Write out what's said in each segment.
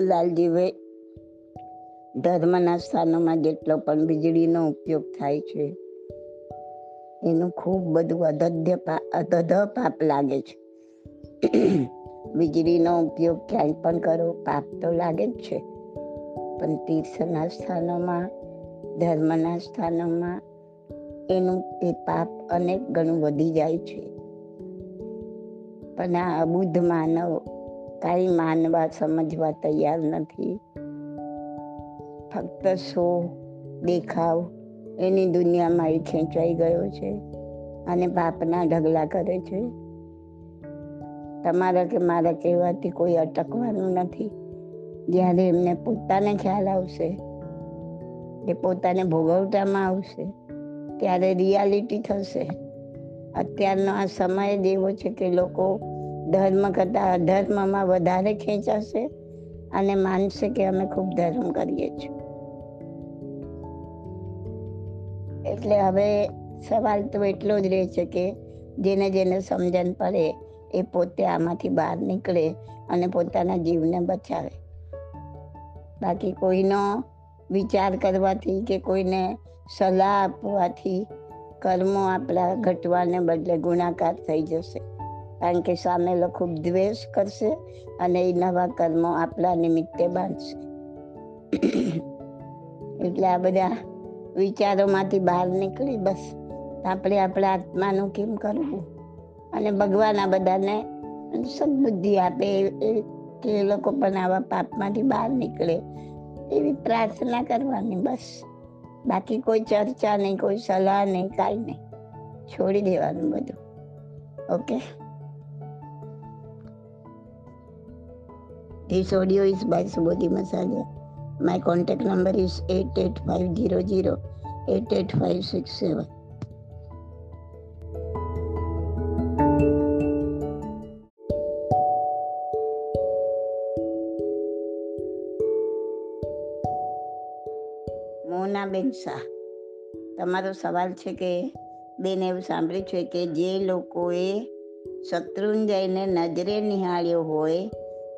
લાલજીભાઈ ધર્મના સ્થાનોમાં જેટલો પણ વીજળીનો ઉપયોગ થાય છે, એનું ખૂબ બધું અધધ્ય અધધ પાપ લાગે છે. વીજળીનો ઉપયોગ ક્યાંય પણ કરો, પાપ તો લાગે જ છે. પણ તીર્થના સ્થાનોમાં, ધર્મના સ્થાનોમાં એનું એ પાપ અનેક ગણું વધી જાય છે. પણ આ અબુદ્ધ માનવ કાંઈ માનવા, સમજવા તૈયાર નથી. ફક્ત શો, દેખાવ, એની દુનિયામાં એ ખેંચાઈ ગયો છે અને પાપના ઢગલા કરે છે. તમારા કે મારા કહેવાથી કોઈ અટકવાનું નથી. જ્યારે એમને પોતાને ખ્યાલ આવશે, એ પોતાને ભોગવટામાં આવશે, ત્યારે રિયાલિટી થશે. અત્યારનો આ સમય જ એવો છે કે લોકો ધર્મ કરતાં અધર્મમાં વધારે ખેંચાશે અને માનશે કે અમે ખૂબ ધર્મ કરીએ છીએ. એટલે હવે સવાલ તો એટલો જ રહે છે કે જેને જેને સમજણ પડે એ પોતે આમાંથી બહાર નીકળે અને પોતાના જીવને બચાવે. બાકી કોઈનો વિચાર કરવાથી કે કોઈને સલાહ આપવાથી કર્મો આપણા ઘટવાને બદલે ગુણાકાર થઈ જશે. કારણ કે સામે ખૂબ દ્વેષ કરશે અને એ નવા કર્મો આપણા નિમિત્તે બાંધશે. એટલે આ બધા વિચારોમાંથી બહાર નીકળી બસ. આપણે આપણા આત્માનું કેમ કરવું? અને ભગવાન આ બધાને સદબુદ્ધિ આપે કે એ લોકો પણ આવા પાપમાંથી બહાર નીકળે એવી પ્રાર્થના કરવાની બસ. બાકી કોઈ ચર્ચા નહીં, કોઈ સલાહ નહીં, કાંઈ નહીં. છોડી દેવાનું બધું. Okay? This audio is by Subodhi. My contact number is 88500 88567. Monaben Shah, તમારો સવાલ છે કે બેન એવું સાંભળ્યું છે કે જે લોકોએ શત્રુંજયને નજરે નિહાળ્યો હોય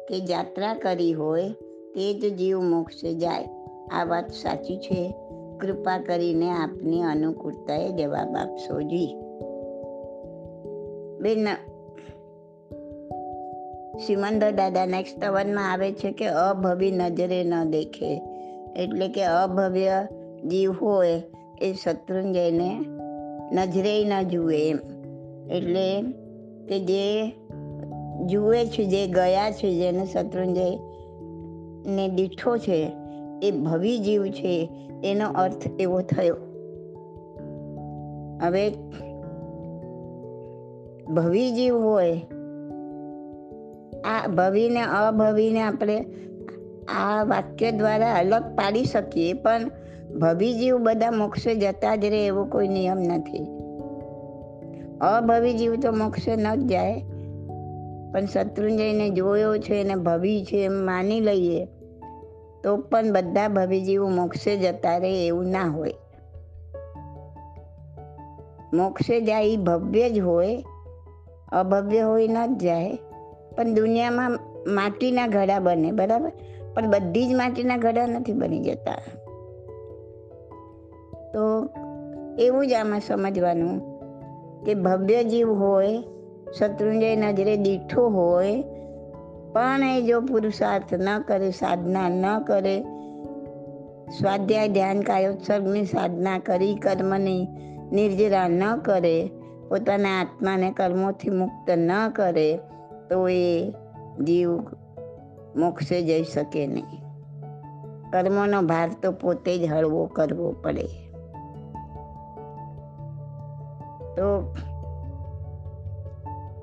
કે જાત્રા કરી હોય તે જ જીવ મોક્ષે જાય. આ વાત સાચી છે. કૃપા કરીને આપની અનુકૂળતાએ જવાબ આપશો જી. બેન સિમંદર દાદા નેક્સ્ટ અવનમાં આવે છે કે અભવી નજરે ન દેખે. એટલે કે અભવ્ય જીવ હોય એ શત્રુંજયને નજરે ન જુએ એમ. એટલે કે જે જુએ છે જે, ગયા છે જેને શત્રુંજય ને દીઠો છે, એ ભવી જીવ છે, એનો અર્થ એવો થયો. હવે ભવી જીવ હોય, આ ભવીને અભવીને આપણે આ વાક્ય દ્વારા અલગ પાડી શકીએ, પણ ભવી જીવ બધા મોક્ષે જતા જ રહે એવો કોઈ નિયમ નથી. અભવી જીવ તો મોક્ષે ન જ જાય પણ શત્રુંજયને જોયો છે અને ભવી છે એમ માની લઈએ, તો પણ બધા ભવી જીવો મોક્ષે જતા રહે એવું ના હોય. મોક્ષે જાય એ ભવ્ય જ હોય, અભવ્ય હોય ન જ જાય, પણ દુનિયામાં માટીના ઘડા બને, બરાબર? પણ બધી જ માટીના ઘડા નથી બની જતા. તો એવું જ આમાં સમજવાનું કે ભવ્ય જીવ હોય શત્રુંજય નજરે દીઠો હોય, પણ એ જો પુરુષાર્થ ન કરે, સાધના ન કરે, સ્વાધ્યાય ધ્યાન કાયોત્સર્ગની સાધના કરી, કર્મની નિર્જરા ન કરે, પોતાના આત્માને કર્મોથી મુક્ત ન કરે, તો એ જીવ મોક્ષે જઈ શકે નહીં. કર્મોનો ભાર તો પોતે જ હળવો કરવો પડે. તો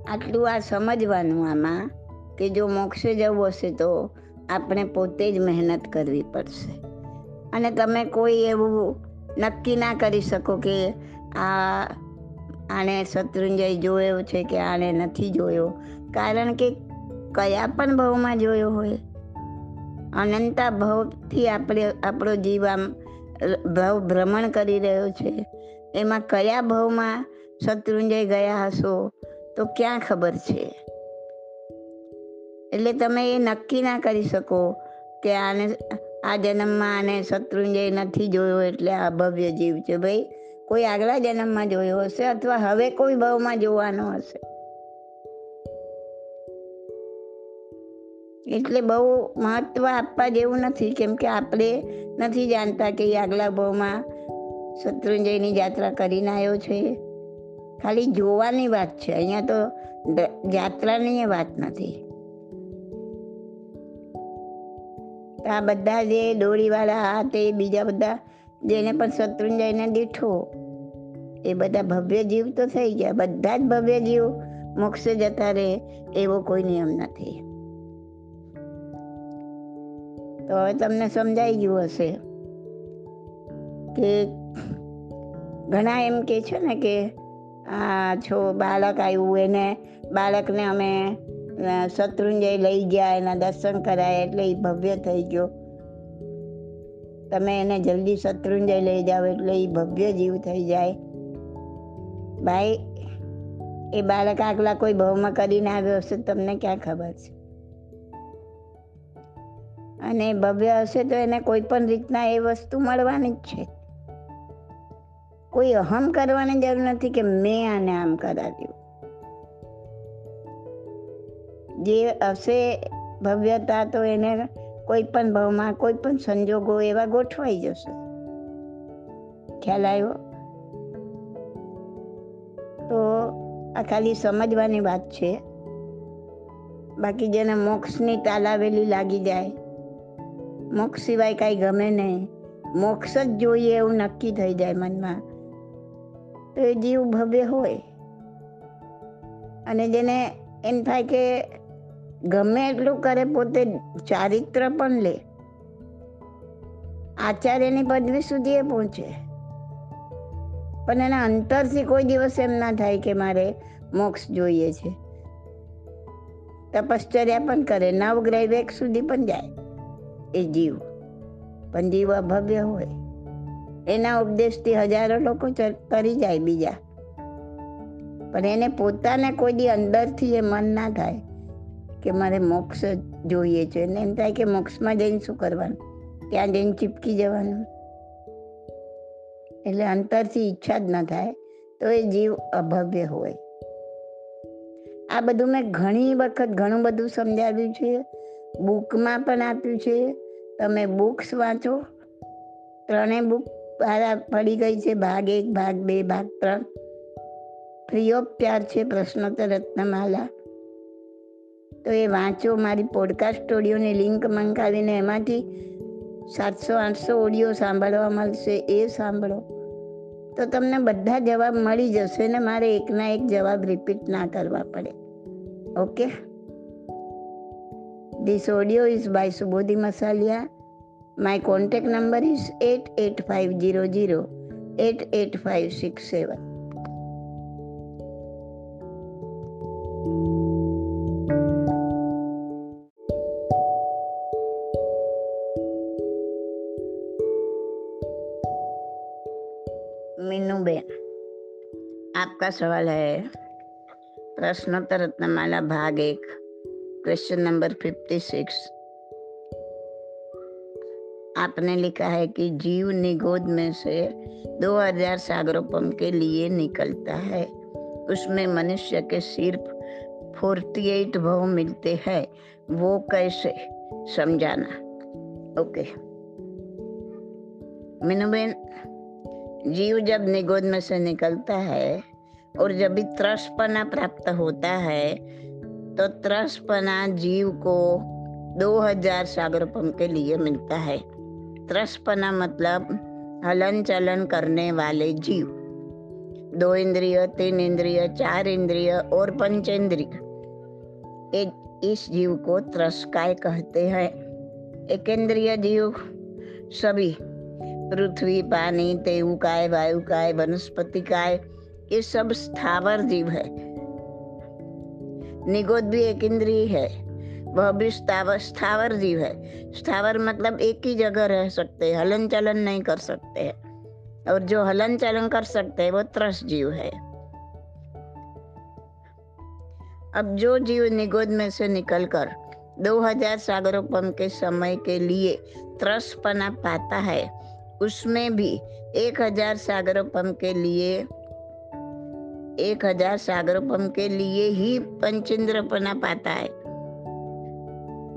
આટલું આ સમજવાનું આમાં કે જો મોક્ષે જવું હશે તો આપણે પોતે જ મહેનત કરવી પડશે. અને તમે કોઈ એવું નક્કી ના કરી શકો કે આ આણે શત્રુંજય જોયો છે કે આણે નથી જોયો. કારણ કે કયા પણ ભાવમાં જોયો હોય, અનંતા ભાવથી આપણે આપણો જીવ આમ ભાવ ભ્રમણ કરી રહ્યો છે. એમાં કયા ભાવમાં શત્રુંજય ગયા હશો તો ક્યાં ખબર છે? એટલે તમે એ નક્કી ના કરી શકો કે આને, આ જન્મમાં આને શત્રુંજય નથી જોયો એટલે આ ભવ્ય જીવ છે. ભાઈ, કોઈ આગલા જન્મમાં જોયો હશે અથવા હવે કોઈ ભાવમાં જોવાનો હશે? એટલે બહુ મહત્વ આપવા જેવું નથી, કેમ કે આપણે નથી જાણતા કે આગલા ભાવમાં શત્રુંજયની યાત્રા કરીને આવ્યો છે. ખાલી જોવાની વાત છે. અહીંયા તો યાત્રાની વાત નથી. આ બધા જે દોરીવાળા આ તે બીજા બધા જેને પણ શત્રુંજયને દીઠો, એ બધા ભવ્ય જીવ તો થઈ ગયા. બધા જ ભવ્ય જીવ મોક્ષે જતા રહે એવો કોઈ નિયમ નથી. તો હવે તમને સમજાઈ ગયું હશે કે ઘણા એમ કે છે ને કે આ છો બાળક આવ્યું, એને બાળકને અમે શત્રુંજય લઈ ગયા, એના દર્શન કરાય, એટલે એ ભવ્ય થઈ ગયો. તમે એને જલ્દી શત્રુંજય લઈ જાઓ, એટલે એ ભવ્ય જીવ થઈ જાય. ભાઈ, એ બાળક આગલા કોઈ ભાવમાં કરીને આવ્યો હશે તમને ક્યાં ખબર છે? અને ભવ્ય હશે તો એને કોઈ પણ રીતના એ વસ્તુ મળવાની જ છે. કોઈ અહમ કરવાની જરૂર નથી કે મેં આને આમ કરાવ્યું. જે હશે ભવ્યતા તો એને કોઈ પણ ભાવમાં, કોઈ પણ સંજોગો એવા ગોઠવાઈ જશે. ખ્યાલ આવ્યો? તો આ ખાલી સમજવાની વાત છે. બાકી જેને મોક્ષની તાલાવેલી લાગી જાય, મોક્ષ સિવાય કાંઈ ગમે નહીં. મોક્ષ જ જોઈએ એવું નક્કી થઈ જાય મનમાં. તો એ જીવ ભવ્ય હોય. અને જેને એમ થાય કે ગમે એટલું કરે પોતે ચારિત્ર પણ લે. આચાર્યની પદવી સુધી એ પહોંચે. પણ એના અંતરથી કોઈ દિવસ એમ ના થાય કે મારે મોક્ષ જોઈએ છે. તપશ્ચર્યા પણ કરે, નવગ્રહ વેગ સુધી પણ જાય એ જીવ. પણ જીવ અભવ્ય હોય. એના ઉપદેશથી હજારો લોકો કરી જાય બીજા. પણ એને પોતાને કોઈ દી અંદરથી એ મન ના થાય કે મારે મોક્ષ જોઈએ છે. એને એમ થાય કે મોક્ષમાં જઈને શું કરવાનું? ત્યાં જઈને ચીપકી જવાનું. એટલે અંતરથી ઈચ્છા જ ન થાય તો એ જીવ અભવ્ય હોય. આ બધું મેં ઘણી વખત ઘણું બધું સમજાવ્યું છે. બુકમાં પણ આપ્યું છે. તમે બુક્સ વાંચો. ત્રણેય બુક પડી ગઈ છે. ભાગ એક, ભાગ બે, ભાગ ત્રણ. ચાર્જ છે પ્રશ્નોત્તર રત્નમાલા. તો એ વાંચો મારી પોડકાસ્ટ ઓડિયોની લિંક મંગાવીને એમાંથી સાતસો, આઠસો ઓડિયો સાંભળવા મળશે. એ સાંભળો. તો તમને બધા જવાબ મળી જશે ને મારે એકના એક જવાબ રિપીટ ના કરવા પડે. Okay this audio is by Subodhi Masaliya My contact number is 88500 88567. Meenu ben आपका सवाल है प्रश्नोत्तर रत्नमाला भाग एक क्वेश्चन नंबर फिफ्टी सिक्स आपने लिखा है कि जीव निगोद में से 2000 सागरोपम के लिए निकलता है। उसमें मनुष्य के सिर्फ़ 48 भव मिलते हैं। वो कैसे? समझाना। ओके। मीनूबेन, जीव जब निगोद में से निकलता है और जब भी त्रसपना प्राप्त होता है तो त्रसपना जीव को 2000 सागरपम के लिए मिलता है। त्रसपना मतलब हलन चलन करने वाले जीव। दो इंद्रिय, तीन इंद्रिय, चार इंद्रिय और पंचेंद्रिय इस जीव को त्रस्काय कहते हैं। एक इंद्रिय जीव सभी पृथ्वी, पानी तेवुकाय वायुकाय वनस्पति काय, ये सब स्थावर जीव है। निगोद भी एक इंद्रिय है। वह भी स्थावर स्थावर जीव है। स्थावर मतलब एक ही जगह रह सकते हैं, हलन चलन नहीं कर सकते हैं। और जो हलन चलन कर सकते हैं, वो त्रस जीव है। अब जो जीव निगोद में से निकलकर दो हज़ार सागरोपम के समय के लिए त्रस पना पाता है, उसमें भी एक हज़ार सागरोपम के लिए, एक हज़ार सागरोपम के लिए ही पंचेंद्रपना पाता है।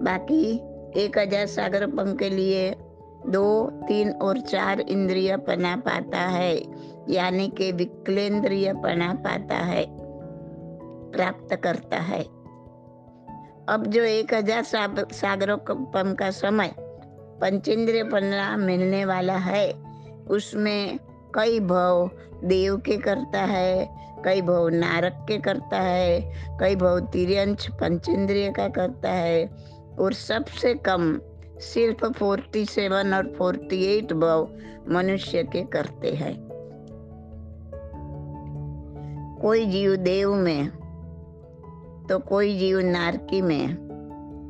बाकी एक हज़ार सागरोपम के लिए दो, तीन और चार इंद्रिय पना पाता है, यानी कि विकलेंद्रिय पना पाता है, प्राप्त करता है। अब जो एक हज़ार सागर सागरोपम का समय पंचेंद्रिय पन्ना मिलने वाला है, उसमें कई भाव देव के करता है, कई भव नारक के करता है, कई भव तिरंश पंचेंद्रिय का करता है और सबसे कम सिर्फ़ 47 और 48 भाव मनुष्य के करते हैं। कोई जीव देव में तो कोई जीव नारकी में,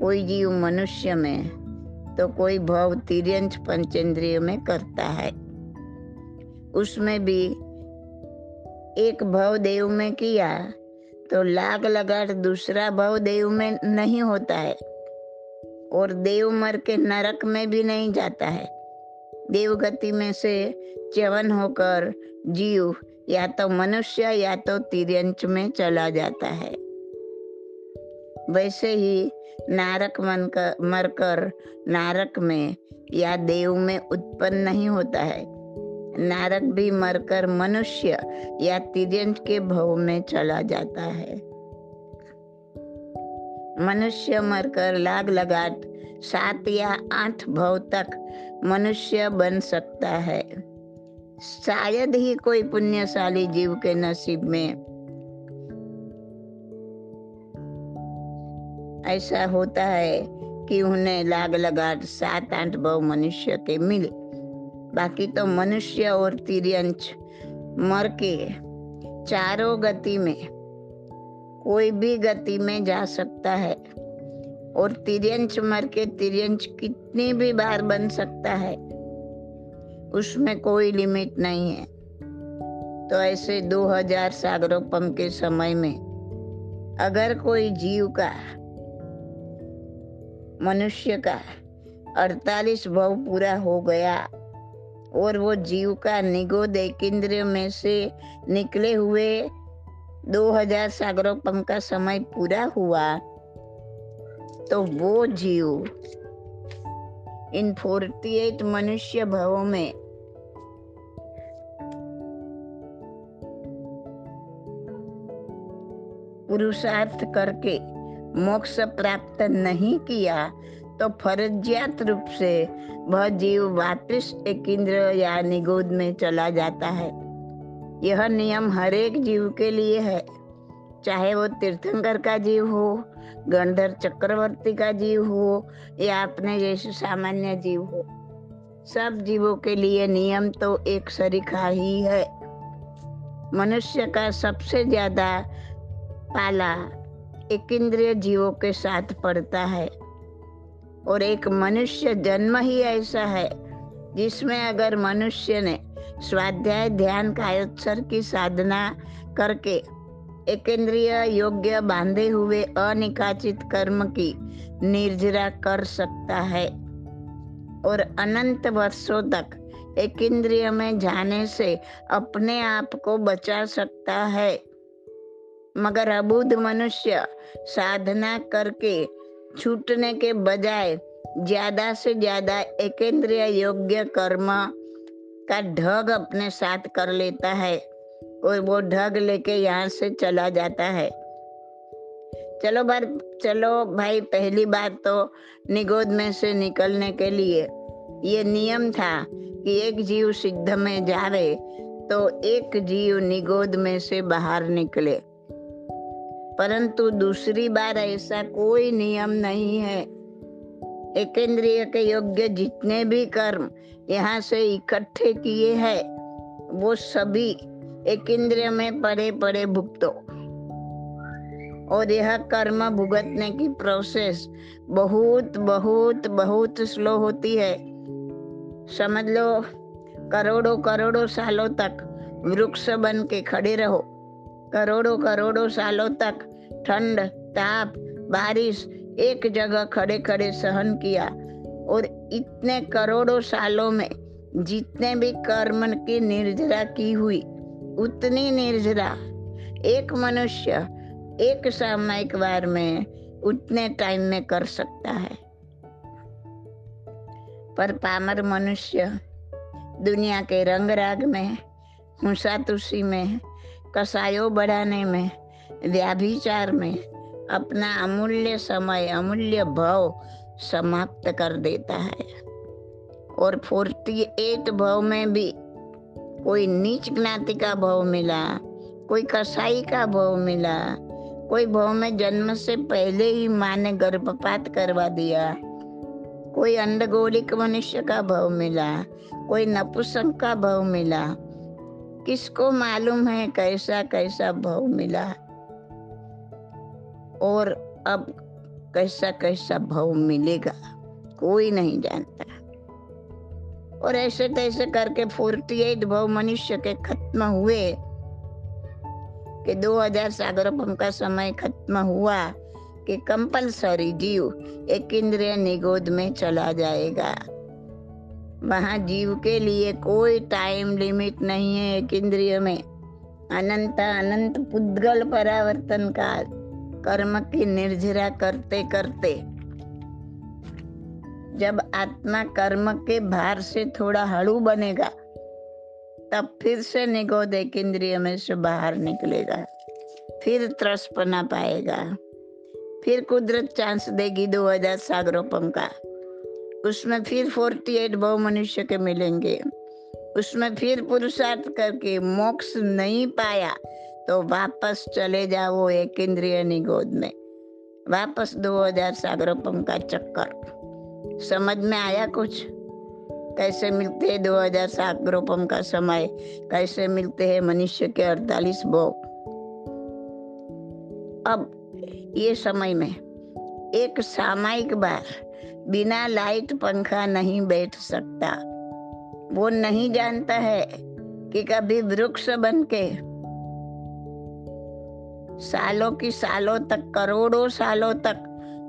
कोई जीव मनुष्य में तो कोई भाव तिरंश पंचेंद्रिय में करता है। उसमें भी एक भाव देव में किया तो लाग लगा दूसरा भाव देव में नहीं होता है। और देव मर के नरक में भी नहीं जाता है। देव गति में से च्यवन होकर जीव या तो मनुष्य या तो तिरंच में चला जाता है। वैसे ही नारक मन कर मरकर नारक में या देव में उत्पन्न नहीं होता है। नारक भी मरकर मनुष्य या तिरंज के भव में चला जाता है। मनुष्य मरकर लाग लगाट सात या आठ भव तक मनुष्य बन सकता है। शायद ही कोई पुण्यशाली जीव के नसीब में ऐसा होता है कि उन्हें लाग लगाट सात आठ भव मनुष्य के मिले। बाकी तो मनुष्य और तिरंश मर के चारों गति में कोई भी गति में जा सकता है। और तिरंश मर के तिरंश कितनी भी बार बन सकता है, उसमें कोई लिमिट नहीं है। तो ऐसे 2000 सागरोपम के समय में अगर कोई जीव का, मनुष्य का 48 भाव पूरा हो गया और वो जीव का निगोद इंद्र में से निकले हुए 2000 सागरोपम का समय पूरा हुआ तो वो जीव इन 48 मनुष्य भवों में पुरुषार्थ करके मोक्ष प्राप्त नहीं किया तो फर्जियात रूप से वह जीव वापिस एक इंद्र या निगोद में चला जाता है। यह नियम हर एक जीव के लिए है। चाहे वो तीर्थंकर का जीव हो गंधर चक्रवर्ती का जीव हो, या अपने जैसे सामान्य जीव हो। सब जीवों के लिए नियम तो एक सरीखा ही है। मनुष्य का सबसे ज़्यादा पाला एक इंद्रिय जीवों के साथ पड़ता है। और एक मनुष्य जन्म ही ऐसा है, जिसमें अगर मनुष्य ने स्वाध्याय ध्यान कायोत्सर की साधना करके एकेंद्रिय योग्य बांधे हुए अनिकाचित कर्म की निर्जरा कर सकता है। और अनंत वर्षों तक एक इंद्रिय में जाने से अपने आप को बचा सकता है। मगर अबुध मनुष्य साधना करके छूटने के बजाय ज़्यादा से ज़्यादा एकेंद्रिय योग्य कर्म का ढग अपने साथ कर लेता है और वो ढग लेके यहाँ से चला जाता है। चलो बार, चलो भाई, पहली बात तो निगोद में से निकलने के लिए ये नियम था कि एक जीव सिद्ध में जावे तो एक जीव निगोद में से बाहर निकले। परंतु दूसरी बार ऐसा कोई नियम नहीं है। एकेंद्रिय के योग्य जितने भी कर्म यहाँ से इकट्ठे किए हैं। वो सभी एक इंद्रिय में पड़े पड़े भुगतो और यह कर्म भुगतने की प्रोसेस बहुत बहुत बहुत स्लो होती है। समझ लो, करोड़ों करोड़ों सालों तक वृक्ष बन के खड़े रहो। करोड़ों करोड़ों सालों तक ठंड, ताप, बारिश एक जगह खड़े खड़े सहन किया। और इतने करोड़ों सालों में जितने भी कर्म की निर्जरा की हुई, उतनी निर्जरा। एक मनुष्य एक सामयिक बार में उतने टाइम में कर सकता है। पर पामर मनुष्य दुनिया के रंग राग में हुसा तुसी में, कसायों बढ़ाने में, व्याभिचार में अपना अमूल्य समय, अमूल्य भाव समाप्त कर देता है। और फोर्टी एट भाव में भी कोई नीच ज्ञाति का भाव मिला, कोई कसाई का भाव मिला, कोई भाव में जन्म से पहले ही माँ ने गर्भपात करवा दिया, कोई अंडगोलिक मनुष्य का भाव मिला, कोई नपुसंक का भाव मिला, किसको मालूम है कैसा कैसा भाव मिला? और अब कैसा कैसा भाव मिलेगा, कोई नहीं जानता। और ऐसे तैसे करके फोर्टी एट भाव मनुष्य के खत्म हुए कि 2000 सागरोपम का समय खत्म हुआ कि कंपलसरी जीव एक इंद्रिय निगोद में चला जाएगा। वहाँ जीव के लिए कोई टाइम लिमिट नहीं है एक इंद्रिय में। अनंत अनंत पुद्गल परावर्तन का कर्म की निर्जरा करते करते। जब आत्मा कर्म के भार से थोड़ा हड़ू बनेगा, तब फिर से निगोद एक इंद्रिय में से बाहर निकलेगा। फिर त्रस बना पाएगा। फिर कुदरत चांस देगी दो हज़ार सागरोपम का उसमें फिर फोर्टी एट बहु मनुष्य के मिलेंगे। उसमें फिर पुरुषार्थ करके मोक्ष नहीं पाया। तो वापस चले जाओ एक इंद्रिय निगोद में। वापस दो हज़ार सागरोपम का चक्कर। समझ में आया कुछ? कैसे मिलते हैं दो हज़ार सागरोपम का समय? कैसे मिलते हैं मनुष्य के अड़तालीस भोग? अब ये समय में एक सामायिक बार बिना लाइट पंखा नहीं बैठ सकता। वो नहीं जानता है कि कभी वृक्ष बन के सालों की सालों तक, करोड़ों सालों तक,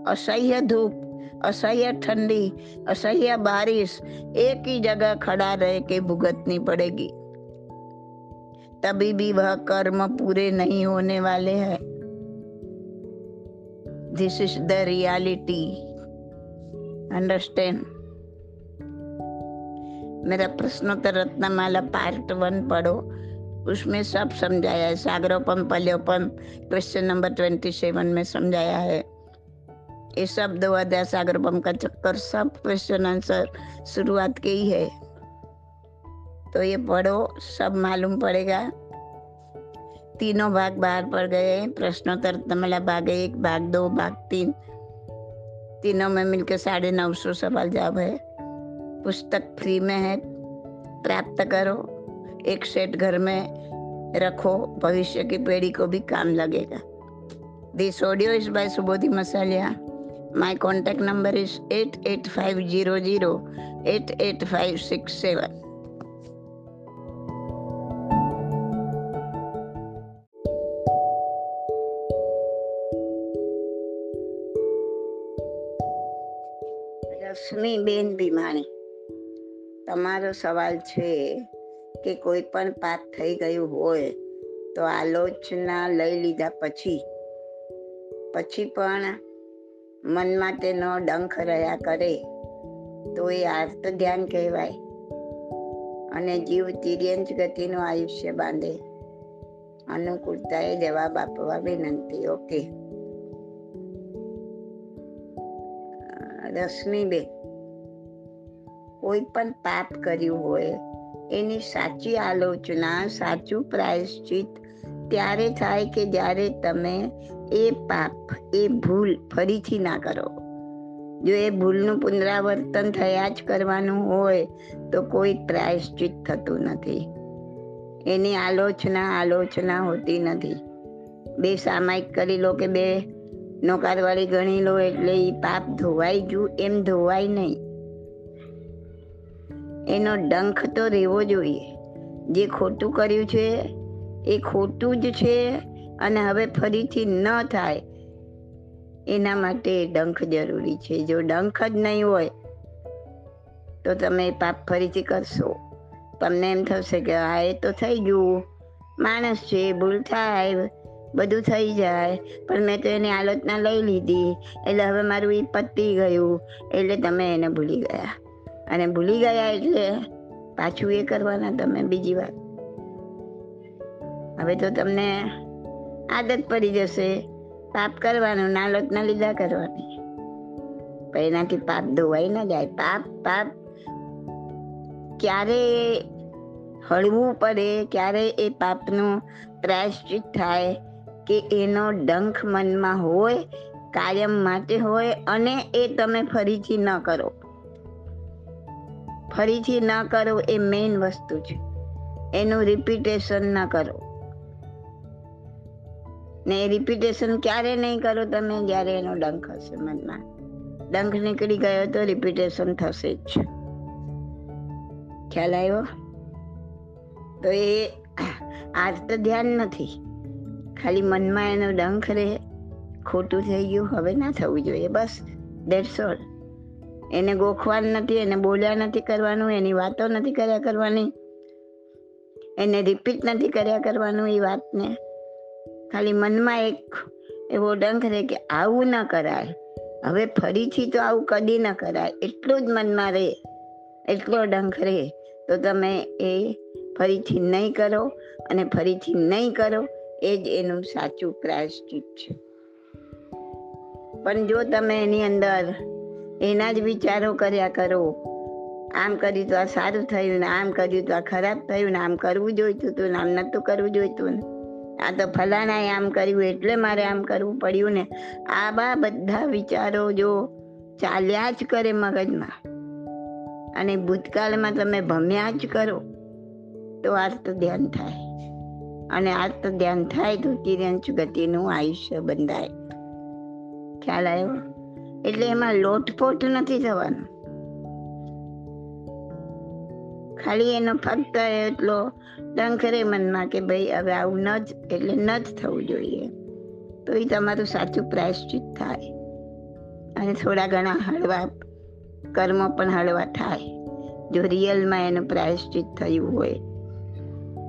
असह्य धूप, असह्य ठंडी, असह्य बारिश, एक ही जगह खड़ा रह के भुगतनी पड़ेगी। तभी भी वह कर्म पूरे नहीं होने वाले हैं। This is the reality understand मेरा प्रश्नोत्तर रत्नमाला पार्ट वन पढ़ो। उसमें सब समझाया है। सागरोपम, पल्योपम क्वेश्चन नंबर ट्वेंटी सेवन में समझाया है। ये सब दो अध्याय सागरोपम का चक्कर, सब क्वेश्चन आंसर शुरुआत के ही है। तो ये पढ़ो, सब मालूम पड़ेगा। तीनों भाग बाहर पड़ गए प्रश्नोत्तर रत्नमाला भाग एक, भाग दो, भाग तीन। तीनों में मिलकर साढ़े नौ सौ सवाल जवाब है। पुस्तक फ्री में है। प्राप्त करो। एक सेट घर में रखो भविष्य की पीढ़ी को भी काम लगेगा this audio is by Subodhi Masaliya my contact number is eight eight five zero zero eight eight five six seven Rashmiben Bhimani તમારો સવાલ છે કે કોઈ પણ પાપ થઈ ગયું હોય, તો આલોચના લઈ લીધા પછી. પછી પણ મનમાં તેનો ડંખ રહ્યા કરે, તો એ આર્ત ધ્યાન કહેવાય અને જીવ તિર્યંચ ગતિનું આયુષ્ય બાંધે. અનુકૂળતાએ જવાબ આપવા વિનંતી. ઓકે. રશ્મિબેન, કોઈ પણ પાપ કર્યું હોય એની સાચી આલોચના, સાચું પ્રાયશ્ચિત ત્યારે થાય કે જ્યારે તમે એ પાપ, એ ભૂલ ફરીથી ના કરો. જો એ ભૂલનું પુનરાવર્તન થયા જ કરવાનું હોય, તો કોઈ પ્રાયશ્ચિત થતું નથી. એની આલોચના આલોચના હોતી નથી. બે સામાયિક કરી લો કે બે નોકારવાળી ગણી લો એટલે એ પાપ ધોવાઈ ગયું એમ ધોવાય નહીં. એનો ડંખ તો રહેવો જોઈએ. જે ખોટું કર્યું છે, એ ખોટું જ છે અને હવે ફરીથી ન થાય. એના માટે ડંખ જરૂરી છે. જો ડંખ જ નહીં હોય, તો તમે પાપ ફરીથી કરશો. તમને એમ થશે કે આ એ તો થઈ ગયું. માણસ છે, ભૂલ થાય, બધું થઈ જાય. પણ મેં તો એની આલોચના લઈ લીધી. એટલે હવે મારું એ પતી ગયું. એટલે તમે એને ભૂલી ગયા. અને ભૂલી ગયા એટલે પાછું એ કરવાના તમે બીજી વાર. હવે તો તમને આદત પડી જશે પાપ કરવાનું નાલોચના લીધા કરવાની. પણ એનાથી પાપ ધોવાઈ ના જાય. પાપ પાપ ક્યારે હળવું પડે, ક્યારે એ પાપનું પ્રાયશ્ચિત થાય કે એનો ડંખ મનમાં હોય, કાયમ માટે હોય અને એ તમે ફરીથી ન કરો. ફરીથી ન કરો એ મેઇન વસ્તુ છે. એનું રિપીટેશન ન કરો. ને રિપીટેશન ક્યારે નહીં કરો તમે જ્યારે એનો ડંખ હશે મનમાં. ડંખ નીકળી ગયો તો રિપીટેશન થશે જ ખ્યાલ આવ્યો? તો એ આજ તો ધ્યાન નથી. ખાલી મનમાં એનો ડંખ રહે, ખોટું થઈ ગયું, હવે ના થવું જોઈએ. બસ દેટ્સ ઓલ એને ગોખવાનું નથી, એને બોલ્યા નથી કરવાનું, એની વાતો નથી કર્યા કરવાની, એને રિપીટ નથી કર્યા કરવાનું એ વાતને. ખાલી મનમાં એક એવો ડંખ રહે કે આવું ન કરાય. હવે ફરીથી તો આવું કદી ન કરાય. એટલું જ મનમાં રહે, એટલો ડંખ રહે. તો તમે એ ફરીથી નહીં કરો અને ફરીથી નહીં કરો, એ જ એનું સાચું પ્રાયશ્ચિત છે. પણ જો તમે એની અંદર એના જ વિચારો કર્યા કરો. આમ કર્યું તો આ સારું થયું ને આમ કર્યું તો આ ખરાબ થયું ને આમ કરવું જોઈતું હતું ને આમ નહોતું કરવું જોઈતું ને. આ તો ફલાણાએ આમ કર્યું એટલે મારે આમ કરવું પડ્યું ને. આ બા બધા વિચારો જો ચાલ્યા જ કરે મગજમાં. અને ભૂતકાળમાં તમે ભમ્યા જ કરો, તો આજ તો ધ્યાન થાય. અને આ તો ધ્યાન થાય તો તિર્યંચ ગતિનું આયુષ્ય બંધાય. ખ્યાલ આવ્યો? એટલે એમાં લોટપોટ નથી થવાનો. ખાલી એનો ફક્ત એટલો ડંખરે મનમાં કે ભાઈ હવે આવું ન જ, એટલે ન જ થવું જોઈએ. તો એ તમારું સાચું પ્રાયશ્ચિત થાય. અને થોડા ઘણા હળવા કર્મો પણ હળવા થાય. જો રિયલમાં એનું પ્રાયશ્ચિત થયું હોય,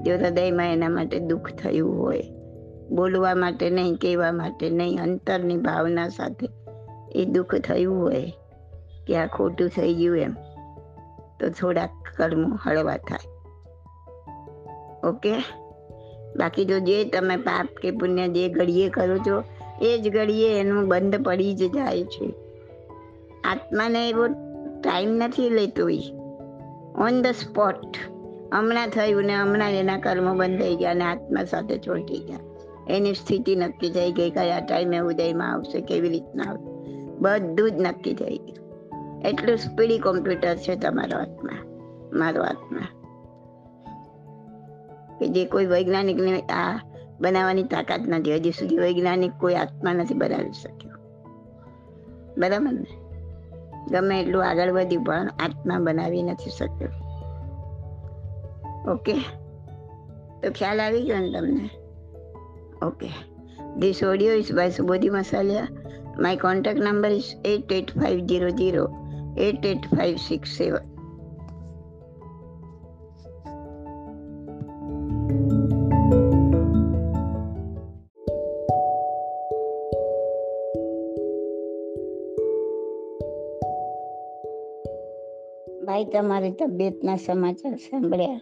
જો હૃદયમાં એના માટે દુઃખ થયું હોય, બોલવા માટે નહીં, કહેવા માટે નહીં, અંતરની ભાવના સાથે એ દુઃખ થયું હોય કે આ ખોટું થઈ ગયું એમ, તો થોડાક કર્મો હળવા થાય. ઓકે? બાકી તો જે તમે પાપ કે પુણ્ય જે ઘડીએ કરો છો, એ જ ઘડીએ એનું બંધ પડી જ જાય છે. આત્માને એવો ટાઈમ નથી લેતો એ ઓન ધ સ્પોટ હમણાં થયું ને હમણાં એના કર્મો બંધ થઈ ગયા અને આત્મા સાથે છોડી ગયા. એની સ્થિતિ નક્કી થઈ ગઈ કયા ટાઈમે ઉદયમાં આવશે, કેવી રીતના આવશે. બધું જ નક્કી થઈ ગયું. એટલું સ્પીડી કોમ્પ્યુટર છે તમારો હાથમાં, મારો હાથમાં. કે જે કોઈ વૈજ્ઞાનિકને આ બનાવવાની તાકાત નથી, હજી સુધી વૈજ્ઞાનિક કોઈ આત્મા નથી બનાવી શક્યો. બરાબર ને? ગમે એટલું આગળ વધ્યું, પણ આત્મા બનાવી નથી શક્યો. ઓકે? તો ખ્યાલ આવી ગયો ને તમને? Okay. This audio is by Subodhi Masaliya my contact number is eight eight five zero zero eight eight five six seven ભાઈ, તમારી તબિયતના સમાચાર સાંભળ્યા?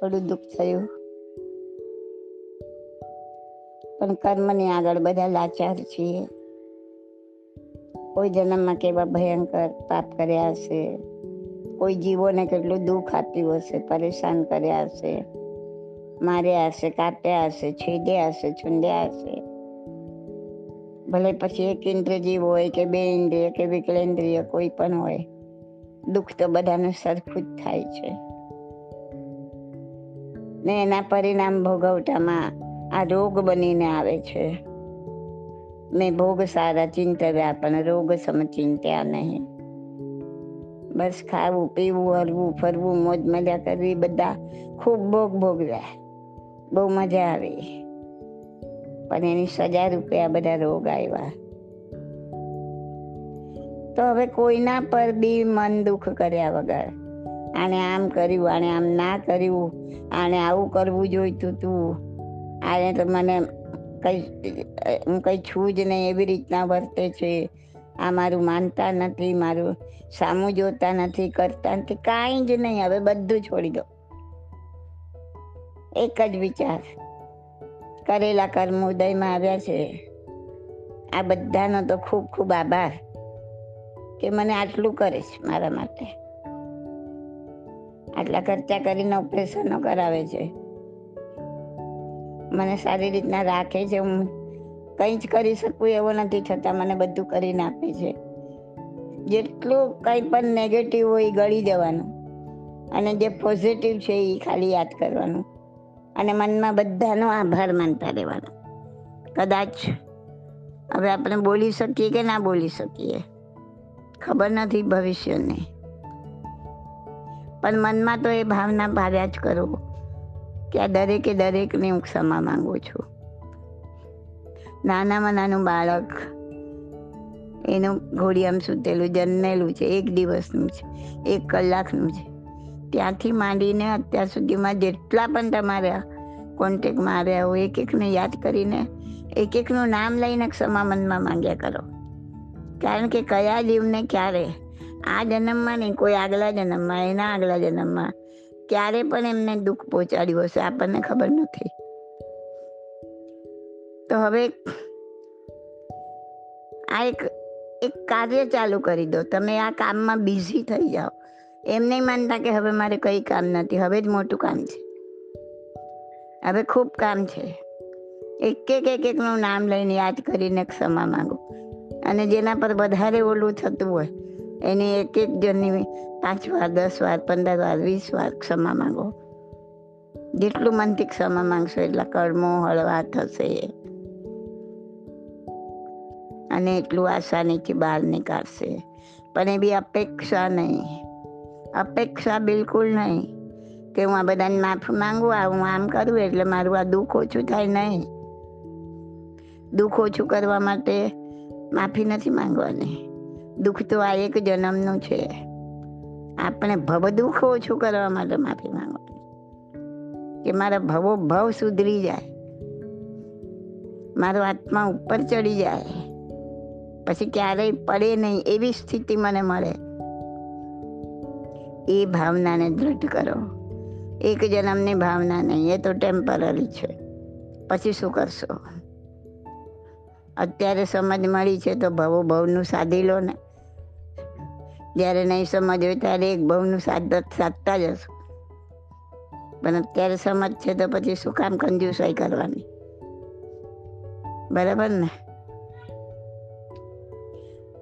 થોડું દુઃખ થયું. પણ કર્મની આગળ બધા લાચાર છીએ. કોઈ જન્મમાં કેવા ભયંકર પાપ કર્યા હશે. કોઈ જીવોને કેટલું દુઃખ આપ્યું હશે, પરેશાન કર્યા હશે. માર્યા હશે, કાપ્યા હશે, છેદ્યા હશે, છુંદ્યા હશે. ભલે પછી એક ઇન્દ્રજીવ હોય કે બે ઇન્દ્રિય કે વિકલેન્દ્રિય કોઈ પણ હોય, દુઃખ તો બધાને સરખું જ થાય છે. ને એના પરિણામ ભોગવટામાં આ રોગ બનીને આવે છે. મેં ભોગ સારા ચિંતવ્યા પણ રોગ સમ ચિંત્યા નહીં. બસ ખાવું, પીવું, હરવું, ફરવું, મોજ મજા કરવી, બધા ખૂબ ભોગ ભોગવ્યા બહુ મજા આવી. પણ એની સજા રૂપે આ બધા રોગ આવ્યા. તો હવે કોઈના પર બી મન દુઃખ કર્યા વગર, આને આમ કર્યું, આને આમ ના કર્યું, આને આવું કરવું જોઈતું તું આને તો મને કંઈ હું કંઈ છું જ નહીં એવી રીતના વર્તે છે. આ મારું માનતા નથી, મારું સામું જોતા નથી, કરતા નથી, કાંઈ જ નહીં. હવે બધું છોડી દો. એક જ વિચાર. કરેલા કર્મ ઉદયમાં આવ્યા છે. આ બધાનો તો ખૂબ ખૂબ આભાર કે મને આટલું કરે છે મારા માટે. આટલા ખર્ચા કરીને ઓપરેશનો કરાવે છે. મને સારી રીતના રાખે છે, હું કંઈ જ કરી શકું એવો નથી છતાં મને બધું કરીને આપે છે. જેટલું કંઈ પણ નેગેટિવ હોય એ ગળી જવાનું. અને જે પોઝિટિવ છે એ ખાલી યાદ કરવાનું. અને મનમાં બધાનો આભાર માનતા રહેવાનો. કદાચ હવે આપણે બોલી શકીએ કે ના બોલી શકીએ? ખબર નથી ભવિષ્યને. પણ મનમાં તો એ ભાવના ભાવ્યા જ કરો કે આ દરેકે દરેકને હું ક્ષમા માંગુ છું. નાનામાં નાનું બાળક, એનું ઘોડિયામ સૂતેલું, જન્મેલું છે, એક દિવસનું છે, એક કલાકનું છે. ત્યાંથી માંડીને અત્યાર સુધીમાં જેટલા પણ તમારા કોન્ટેક્ટમાં આવ્યા હોય એક એકને યાદ કરીને એક એકનું નામ લઈને ક્ષમા મનમાં માંગ્યા કરો. કારણ કે કયા જીવને ક્યારે, આ જન્મમાં નહીં, કોઈ આગલા જન્મમાં, એના આગલા જન્મમાં ક્યારે પણ એમને દુઃખ પહોંચાડ્યું હશે, આપણને ખબર નથી. તો હવે આ એક એક કાર્ય ચાલુ કરી દો. તમે આ કામમાં બિઝી થઈ જાઓ. એમ નહીં માનતા કે હવે મારે કંઈ કામ નથી, હવે જ મોટું કામ છે. હવે ખૂબ કામ છે. એક એક એક, એકનું નામ લઈને યાદ કરીને ક્ષમા માંગો. અને જેના પર વધારે ઓલું થતું હોય એની એક એક જણની પાંચ વાર, દસ વાર, પંદર વાર, વીસ વાર ક્ષમા માંગો. જેટલું મનથી ક્ષમા માંગશો એટલા કર્મો, હળવા થશે. અને એટલું આસાનીથી બહાર નીકાળશે. પણ એ બી અપેક્ષા નહીં. અપેક્ષા બિલકુલ નહીં કે હું આ બધાને માફ માંગુ, આ હું આમ કરું એટલે મારું આ દુઃખ ઓછું થાય નહીં. દુઃખ ઓછું કરવા માટે માફી નથી માંગવાની. દુઃખ તો આ એક જન્મનું છે. આપણે ભવ દુઃખ ઓછું કરવા માટે માફી માંગો કે મારા ભવો ભવ સુધરી જાય. મારો આત્મા ઉપર ચડી જાય. પછી ક્યારેય પડે નહીં એવી સ્થિતિ મને મળે. એ ભાવનાને દૃઢ કરો. એક જન્મની ભાવના નહીં, એ તો ટેમ્પરરી છે. પછી શું કરશો? અત્યારે સમજ મળી છે તો ભવો ભવનું સાધી લો ને. જ્યારે નહીં સમજ હોય ત્યારે એક ભવનું સાધ સાધતા જશો પણ અત્યારે સમજ છે તો પછી શું કામ કંજુસાઈ કરવાની? બરાબર ને?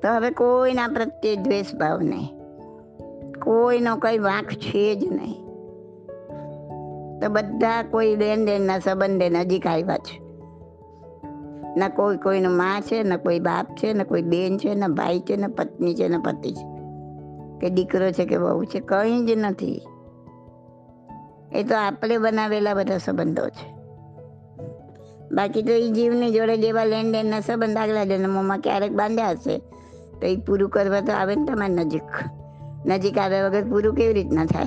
તો હવે કોઈના પ્રત્યે દ્વેષ ભાવ નહીં. કોઈનો કઈ વાંક છે જ નહીં. તો બધા કોઈ લેન દેનના સંબંધે નજીક આવ્યા છે. ના કોઈ કોઈનું માં છે, ને કોઈ બાપ છે, ને કોઈ બેન છે, ને ભાઈ છે, ને પત્ની છે, ને પતિ છે. કે દીકરો છે કે બહુ છે, કંઈ જ નથી. એ તો આપણે બનાવેલા બધા સંબંધો છે. બાકી તો એ જીવની જોડે જેવા લેણ દેણના સંબંધ આગલા જન્મોમાં ક્યારેક બાંધ્યા હશે, તો એ પૂરું કરવા તો આવે ને તમારી નજીક. નજીક આવ્યા વગર પૂરું કેવી રીતના થાય?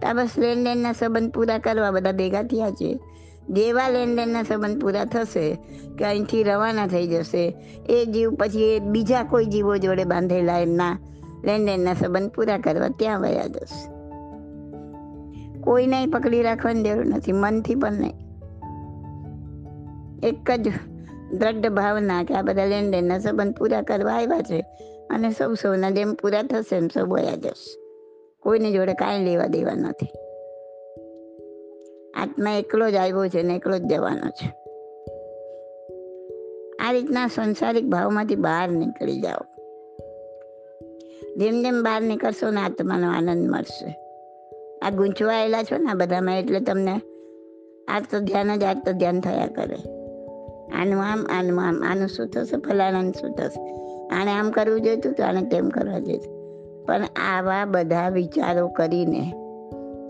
તા બસ લેણ દેણના સંબંધ પૂરા કરવા બધા ભેગા થયા છે. જેવા લેન દેનના સંબંધ પૂરા થશે કે અહીંથી રવાના થઈ જશે. એ જીવ પછી એ બીજા કોઈ જીવો જોડે બાંધેલા એમના લેનદેનના સંબંધ પૂરા કરવા ત્યાં વયા જશે. કોઈને પકડી રાખવાની જરૂર નથી, મનથી પણ નહીં. એક જ દ્રઢ ભાવના કે આ બધા લેન દેનના સંબંધ પૂરા કરવા આવ્યા છે અને સૌ સૌના જેમ પૂરા થશે એમ સૌ વયા જશે. કોઈની જોડે કાંઈ લેવા દેવા નથી. આત્મા એકલો જ આવ્યો છે ને એકલો જ જવાનો છે. આ રીતના સંસારિક ભાવમાંથી બહાર નીકળી જાઓ. જેમ જેમ બહાર નીકળશો ને આત્માનો આનંદ મળશે. આ ગૂંચવાયેલા છો ને બધામાં એટલે તમને આ તો ધ્યાન જ આ તો ધ્યાન થયા કરે. આનું આમ આનું આમ, આનું શું થશે? ફલાણાનું શું થશે? આને આમ કરવું જોઈતું તો આને તેમ કરવા જોઈતું પણ આવા બધા વિચારો કરીને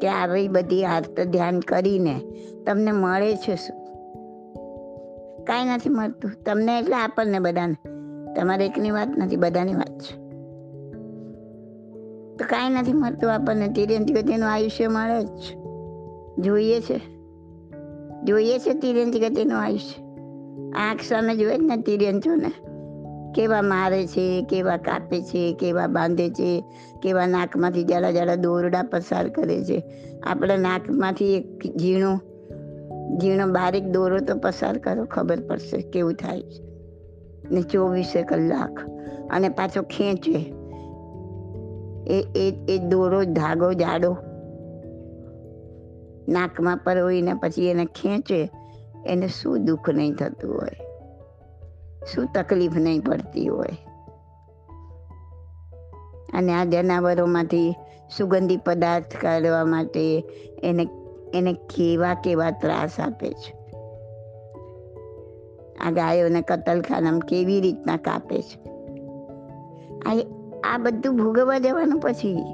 કે આવી બધી આર્ત ધ્યાન કરીને તમને મળે છે શું? કાંઈ નથી મળતું. તમને એટલે આપણને બધાને. તમારે એકની વાત નથી, બધાની વાત છે. તો કાંઈ નથી મળતું આપણને. તિર્યંતી ગતિનું આયુષ્ય મળે જ જોઈએ છે. જોઈએ છે તિર્યંતી ગતિનું આયુષ્ય. આંખ સામે જોઈએ જ ને તિર્યંચોને કેવા મારે છે, કેવા કાપે છે, કેવા બાંધે છે, કેવા નાકમાંથી જાડા જાડા દોરડા પસાર કરે છે. આપણે નાકમાંથી એક ઝીણો ઝીણો બારીક દોરો તો પસાર કરો, ખબર પડશે કેવું થાય છે. ને ચોવીસે કલાક. અને પાછો ખેંચે. એ એ એ દોરો ધાગો જાડો નાકમાં પરોવીને પછી એને ખેંચે. એને શું દુઃખ નહીં થતું હોય. શું તકલીફ નહીં પડતી હોય. અને આ જનાવરોમાંથી સુગંધી પદાર્થ કાઢવા માટે એને એને કેવા કેવા ત્રાસ આપે છે. આ ગાયોને કતલખાનામાં કેવી રીતના કાપે છે. આ આ બધું ભોગવવા જવાનું પછી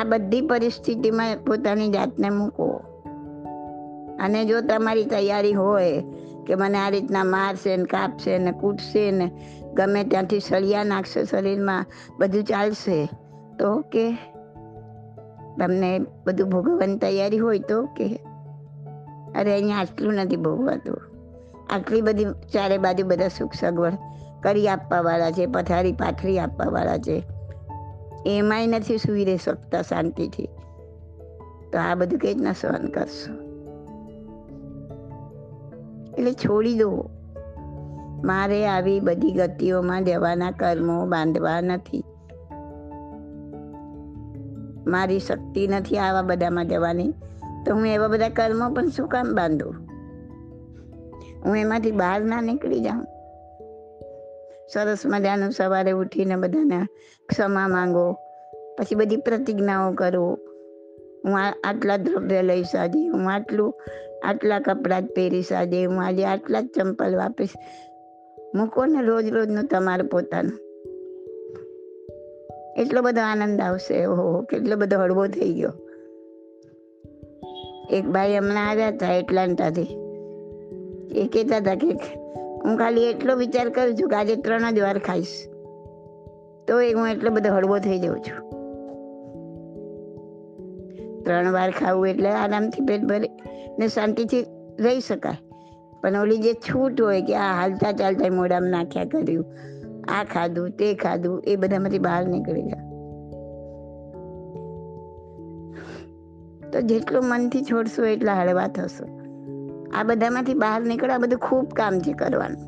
આ બધી પરિસ્થિતિમાં પોતાની જાતને મૂકો. અને જો તમારી તૈયારી હોય કે મને આ રીતના મારશે ને કાપશે ને કૂટશે ને ગમે ત્યાંથી સળિયા નાખશે શરીરમાં, બધું ચાલશે. તો કે તમને બધું ભોગવવાની તૈયારી હોય તો કે અરે અહીંયા આટલું નથી ભોગવાતું. આટલી બધી ચારે બાજુ બધા સુખ સગવડ કરી આપવાવાળા છે, પથારી પાથરી આપવાવાળા છે. એમાંય નથી સુઈ રહી શકતા શાંતિથી. તો આ બધું કઈ રીતના સહન કરશો? એટલે છોડી દો. મારે આવી બધી ગતિઓમાં જવાના કર્મો બાંધવા નથી. મારી શક્તિ નથી આવા બધામાં જવાની. તો હું એવા બધા કર્મો પણ શું કામ બાંધું? હું એમાંથી બહાર ના નીકળી જાઉં. સરસ મજાનું સવારે ઉઠીને બધાને ક્ષમા માંગો. પછી બધી પ્રતિજ્ઞાઓ કરો. હું આટલા દ્રવ્ય લઈશ આજે હું આટલું આટલા કપડાં જ પહેરીશ આજે, હું આજે આટલા જ ચંપલ વાપરીશ. મૂકો ને રોજ રોજનું તમારું પોતાનું. એટલો બધો આનંદ આવશે, ઓહો, કેટલો બધો હળવો થઈ ગયો. એક ભાઈ હમણાં આવ્યા હતા એટલાન્ટાથી. એ કહેતા હતા કે, હું ખાલી એટલો વિચાર કરું છું કે આજે ત્રણ જ વાર ખાઈશ. તો એ હું એટલો બધો હળવો થઈ જાઉં છું. ત્રણ વાર ખાવું એટલે આરામથી પેટ ભરે ને શાંતિથી રહી શકાય. પણ ઓલી જે છૂટ હોય કે આ હાલતા ચાલતા મોઢામાં નાખ્યા કર્યું, આ ખાધું, તે ખાધું, એ બધામાંથી બહાર નીકળી ગયા તો જેટલું મનથી છોડશો એટલા હળવા થશો. આ બધામાંથી બહાર નીકળવા બધું ખૂબ કામ છે કરવાનું.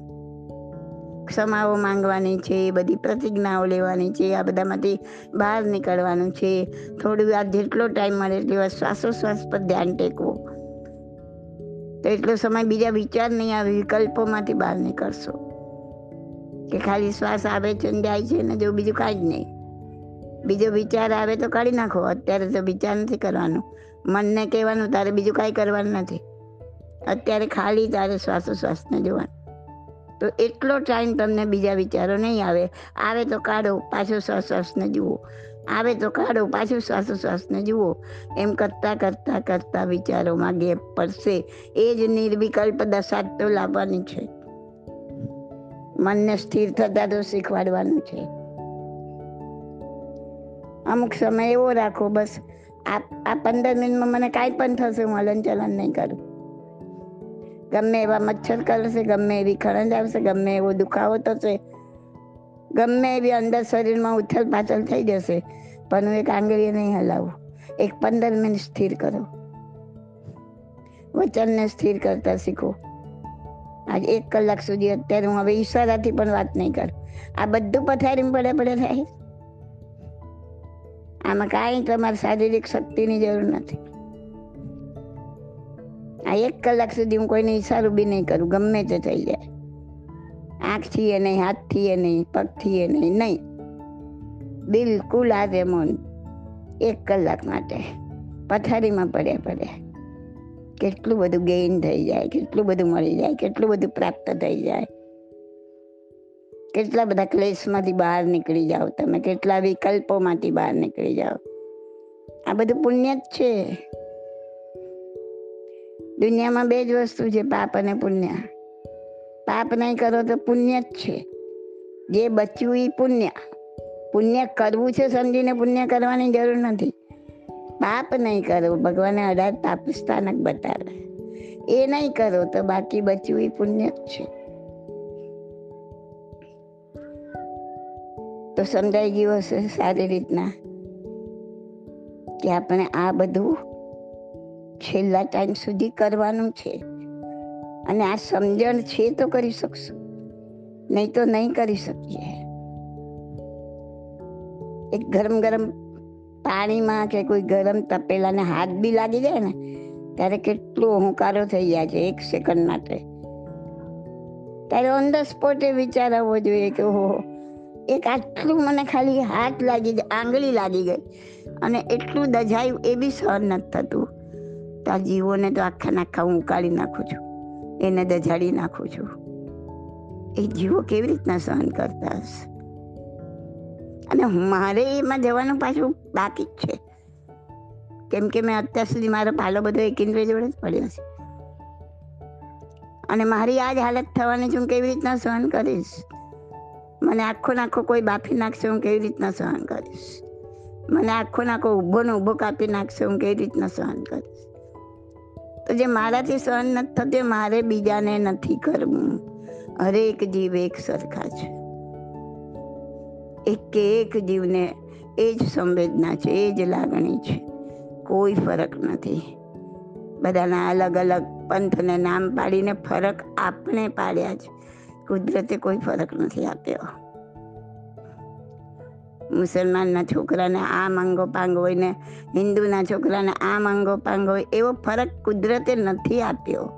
ક્ષમાઓ માંગવાની છે, બધી પ્રતિજ્ઞાઓ લેવાની છે, આ બધામાંથી બહાર નીકળવાનું છે. થોડી વાર જેટલો ટાઈમ મળે એટલી વાર શ્વાસોશ્વાસ પર ધ્યાન ટેકવો. તો એટલો સમય બીજા વિચાર નહીં આવે, વિકલ્પોમાંથી બહાર નીકળશો. કે ખાલી શ્વાસ આવે છે ને જાય છે ને જો બીજું કાંઈ જ નહીં. બીજો વિચાર આવે તો કાઢી નાખો, અત્યારે તો વિચાર નથી કરવાનો. મનને કહેવાનું, તારે બીજું કાંઈ કરવાનું નથી. અત્યારે ખાલી તારે શ્વાસોશ્વાસને જોવાનું. તો એટલો ટાઈમ તમને બીજા વિચારો નહીં આવે. આવે તો કાઢો, પાછો શ્વાસોશ્વાસને જુઓ. આવે તો કાઢો, પાછું શ્વાસોશ્વાસને જુઓ. એમ કરતાં કરતાં કરતાં વિચારોમાં ગેપ પડશે. એ જ નિર્વિકલ્પ દશા તો લાવવાની છે. મનને સ્થિર થતા તો શીખવાડવાનું છે. અમુક સમય એવો રાખો બસ. આ આ પંદર મિનિટમાં મને કાંઈ પણ થશે હું હલન ચલન નહીં કરું. ગમે એવા મચ્છર કરશે ગમે એવી ખરંજ આવશે ગમે એવો દુખાવો થશે ગમે એવી અંદર શરીરમાં ઉથલ પાથલ થઈ જશે, પણ હું એક આંગળીએ નહીં હલાવું. એક પંદર મિનિટ સ્થિર કરો. વચનને સ્થિર કરતા શીખો. આજ એક કલાક સુધી અત્યારે હું હવે ઈશારાથી પણ વાત નહીં કરું. આ બધું પથારીમાં પડે પડે થાય. આમાં કાંઈ તમારી શારીરિક શક્તિની જરૂર નથી. આ એક કલાક સુધી હું કોઈને ઈશારો બી નહીં કરું, ગમે તે થઈ જાય. આંખથી એ નહીં હાથથી એ નહીં પગથી એ નહીં નહીં. બિલકુલ આ રેમોન એક કલાક માટે પથારીમાં પડ્યા પડ્યા. કેટલું બધું ગેઇન થઈ જાય, કેટલું બધું મળી જાય, કેટલું બધું પ્રાપ્ત થઈ જાય. કેટલા બધા ક્લેશમાંથી બહાર નીકળી જાઓ તમે, કેટલા વિકલ્પોમાંથી બહાર નીકળી જાઓ. આ બધું પુણ્ય જ છે. દુનિયામાં બે જ વસ્તુ છે, પાપ અને પુણ્ય. પાપ નહીં કરો તો પુણ્ય જ છે. જે બચ્યું એ પુણ્ય. પુણ્ય કરવું છે સમજીને પુણ્ય કરવાની જરૂર નથી. પાપ નહીં કરો, ભગવાને અઢાર પાપ સ્થાનક બતાવે એ નહીં કરો તો બાકી બચ્યું એ પુણ્ય જ છે. તો સમજાઈ ગયું હશે સારી રીતના કે આપણે આ બધું છેલ્લા ટાઈમ સુધી કરવાનું છે. અને આ સમજણ છે તો કરી શકશું. નહીં તો નહીં કરી શકીએ. એક ગરમ ગરમ પાણીમાં કે કોઈ ગરમ તપેલાને હાથ બી લાગી જાય ને, ત્યારે કેટલો હુંકારો થઈ ગયા છે એક સેકન્ડ માટે. ત્યારે ઓન ધ સ્પોટે વિચાર આવવો જોઈએ કે ઓહો, એક આટલું મને ખાલી હાથ લાગી, આંગળી લાગી ગઈ. અને એટલું દજાયું એ બી સહન નથી થતું. આ જીવોને તો આખા હું ઉકાળી નાખું છું. એને દજાડી નાખું છું. એ જીવો કેવી રીતના સહન કરતા હશે? અને મારે એમાં જવાનું પાછું બાકી જ છે. કેમ કે મેં અત્યાર સુધી મારો પાલો બધો એકિન્દ્ર જોડે જ પડ્યો છે. અને મારી આ જ હાલત થવાની છે, હું કેવી રીતના સહન કરીશ? મને આખો નાખો કોઈ બાફી નાખશે, હું કેવી રીતના સહન કરીશ? મને આખો નાખો ઊભો ને ઊભો કાપી નાખશે, હું કેવી રીતના સહન કરીશ? તો જે મારાથી સહન નથી થતું મારે બીજાને નથી કરવું. હરેક જીવ એક સરખા છે. એક એક જીવને એ જ સંવેદના છે, એ જ લાગણી છે. કોઈ ફરક નથી. બધાના અલગ અલગ પંથને નામ પાડીને ફરક આપણે પાડ્યા છે કુદરતે કોઈ ફરક નથી આપ્યો. મુસલમાનના છોકરાને આ માંગો પાંગ હોય ને હિન્દુના છોકરાને આ માંગો પાંગ હોય, એવો ફરક કુદરતે નથી આપ્યો.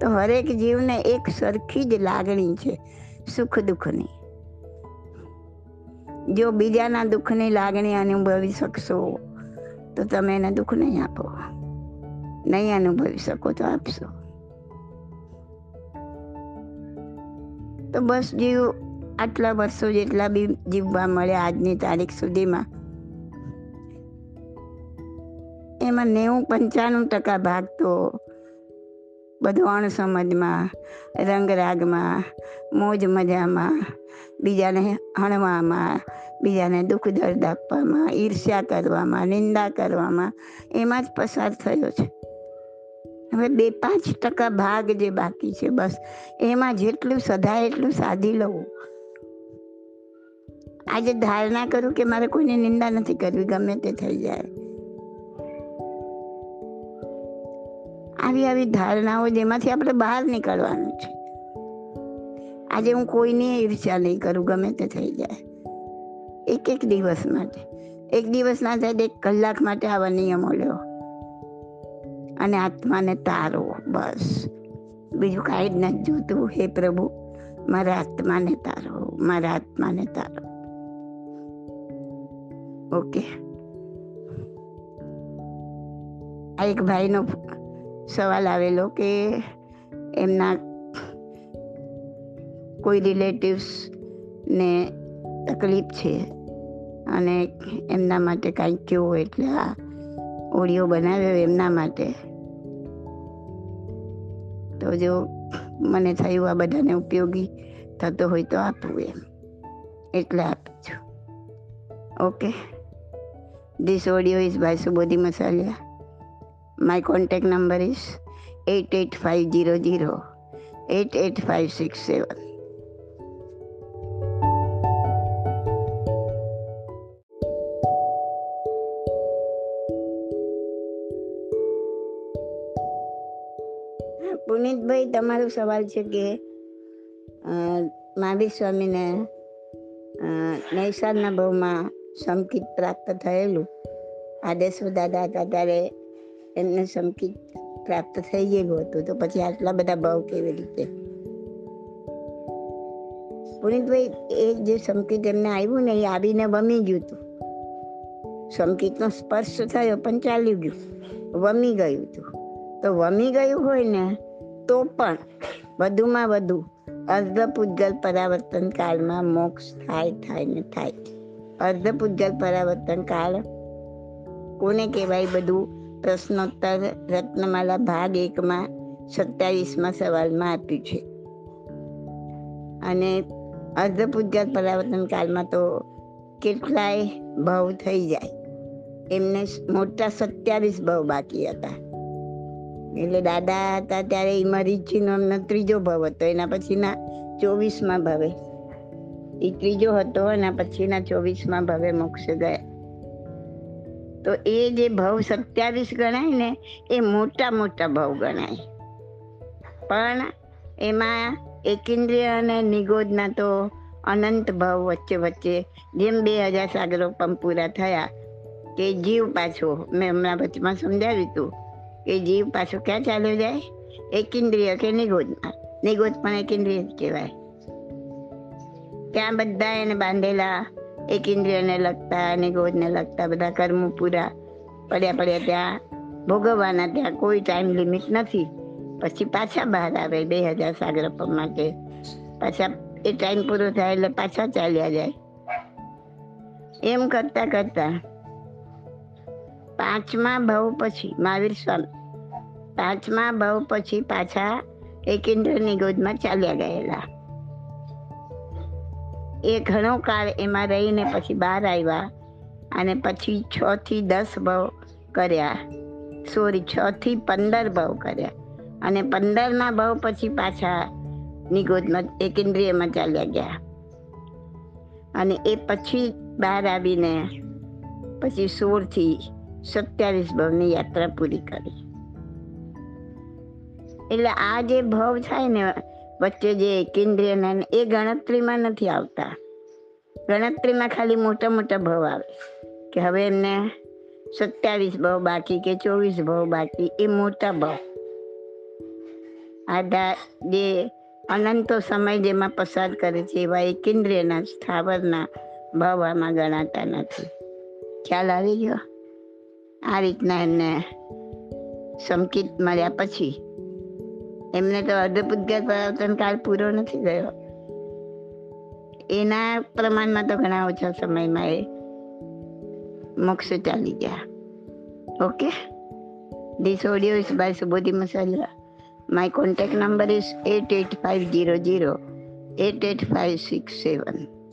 તો હરેક જીવને એક સરખી જ લાગણી છે, સુખ દુઃખની. જો બીજાના દુઃખની લાગણી અનુભવી શકશો, તો તમે એને દુઃખ નહીં આપો. નહીં અનુભવી શકો તો આપશો. તો બસ જીવ આટલા વર્ષો જેટલા બી જીવવા મળ્યા આજની તારીખ સુધીમાં. એમાં નેવું પંચાણું ટકા ભાગ તો બધો અણસમજમાં રંગરાગમાં, મોજ મજામાં, બીજાને હણવામાં, બીજાને દુઃખ દર્દ આપવામાં, ઈર્ષ્યા કરવામાં, નિંદા કરવામાં, એમાં જ પસાર થયો છે. હવે બે પાંચ ટકા ભાગ જે બાકી છે બસ, એમાં જેટલું સધાય એટલું સાધી લઉં. આજે ધારણા કરું કે મારે કોઈની નિંદા નથી કરવી, ગમે તે થઈ જાય. આવી આવી ધારણાઓ જેમાંથી આપણે બહાર નીકળવાનું છે. આજે હું કોઈની ઈર્ષ્યા નહીં કરું, ગમે તે થઈ જાય. એક એક દિવસ માટે. એક દિવસ ના થાય એક કલાક માટે આવા નિયમો લ્યો અને આત્માને તારો, બસ. બીજું કાંઈ જ નથી જોતું. હે પ્રભુ, મારા આત્માને તારો, મારા આત્માને તારો. ઓકે. આ એક ભાઈનો સવાલ આવેલો કે એમના કોઈ રિલેટિવ્સ ને તકલીફ છે અને એમના માટે કાંઈક કેવું એટલે આ ઓડિયો બનાવ્યો એમના માટે. તો જો મને થયું આ બધાને ઉપયોગી થતો હોય તો આપવું એમ. એટલે આપું છું. Okay. This audio is by Subodhi Masaliya my contact number is eight eight five zero zero eight eight five six seven Punitbhai, તમારો સવાલ છે કે મહાવીર સ્વામીને નૈસાદના ભાવમાં સંકિત પ્રાપ્ત થયેલું? આદેશો દાદા હતા ત્યારે એમને સમકિત પ્રાપ્ત થઈ ગયેલું હતું. તો પછી આટલા બધા ભાવ કેવી રીતે? પુનિતભાઈ, એ જે સમકીત એમને આવ્યું ને એ આવીને વમી ગયું હતું. સમકીતનો સ્પર્શ થયો પણ ચાલ્યું ગયું. વમી ગયું હતું. તો વમી ગયું હોય ને, તો પણ વધુમાં વધુ અર્ધ પૂજગલ પરાવર્તન કાળમાં મોક્ષ થાય થાય ને થાય. અર્ધ પૂજગલ પરાવર્તન કાળ કોને કહેવાય બધું પ્રશ્નોત્તર રત્નમાલા ભાગ એકમાં સત્યાવીસમાં સવાલમાં આપ્યું છે. અને અર્ધપૂજ્ય પરાવર્તન કાળમાં તો કેટલાય ભાવ થઈ જાય. એમને મોટા સત્યાવીસ ભાવ બાકી હતા. એટલે દાદા હતા ત્યારે એ મરીચીનો એમનો ત્રીજો ભાવ હતો. એના પછીના ચોવીસમાં ભાવે. એ ત્રીજો હતો એના પછીના ચોવીસમાં ભાવે મોક્ષ ગયા તો એ જે ભાવ સત્યાવીસ ગણાય ને, એ મોટા મોટા ભાવ ગણાય. પણ એમાં એકેન્દ્રિય અને નિગોદના તો અનંત ભાવ વચ્ચે વચ્ચે, જેમ બે હજાર સાગરો પંપ પૂરા થયા, કે જીવ પાછો, મેં હમણાં વચમાં સમજાવ્યું હતું કે જીવ પાછો ક્યાં ચાલ્યો જાય? એકેન્દ્રિય કે નિગોદમાં? નિગોદ પણ એકેન્દ્રિય જ કહેવાય. ત્યાં બધા એને બાંધેલા એકેન્દ્રિયને લગતા અને ગોદને લગતા બધા કર્મો પૂરા પડ્યા પડ્યા ત્યાં, ભોગવવાના ત્યાં કોઈ ટાઈમ લિમિટ નથી. પછી પાછા બહાર આવે, બે હજાર સાગરપ માટે. પાછા એ ટાઈમ પૂરો થાય એટલે પાછા ચાલ્યા જાય. એમ કરતા કરતા પાંચમા ભાવ પછી મહાવીર સ્વામી, પાંચમા ભાવ પછી પાછા એકેન્દ્રની ગોદમાં ચાલ્યા ગયેલા. એ ઘણો કાળ એમાં રહીને પછી બહાર આવ્યા અને પછી છ થી દસ ભાવ કર્યા. સોરી, છ થી પંદર ભાવ કર્યા. અને પંદરના ભાવ પછી પાછા નિગોદમાં એકેન્દ્રિયમાં ચાલ્યા ગયા. અને એ પછી બહાર આવીને પછી સોળથી સત્યાવીસ ભાવની યાત્રા પૂરી કરી. એટલે આ જે ભાવ થાય ને વચ્ચે જે કેન્દ્રીય એ ગણતરીમાં નથી આવતા. ગણતરીમાં ખાલી મોટા મોટા ભાવ આવે. કે હવે એમને સત્યાવીસ ભાવ, બાકી કે ચોવીસ ભાવ, બાકી એ મોટા ભાવ. આધા જે અનંતો સમય જેમાં પસાર કરે છે એવા એ કેન્દ્રીયના, સ્થાવરના ભાવ આમાં ગણાતા નથી. ખ્યાલ આવી ગયો? આ રીતના એમને સંકેત મળ્યા પછી એમને તો અર્ધપૂજ્ય પરાવર્તન કાળ પૂરો નથી ગયો. એના પ્રમાણમાં તો ઘણા ઓછા સમયમાં એ મોક્ષ ચાલી ગયા. Okay? This audio is by Subodhi Masala my contact number is eight eight five zero zero eight eight five six seven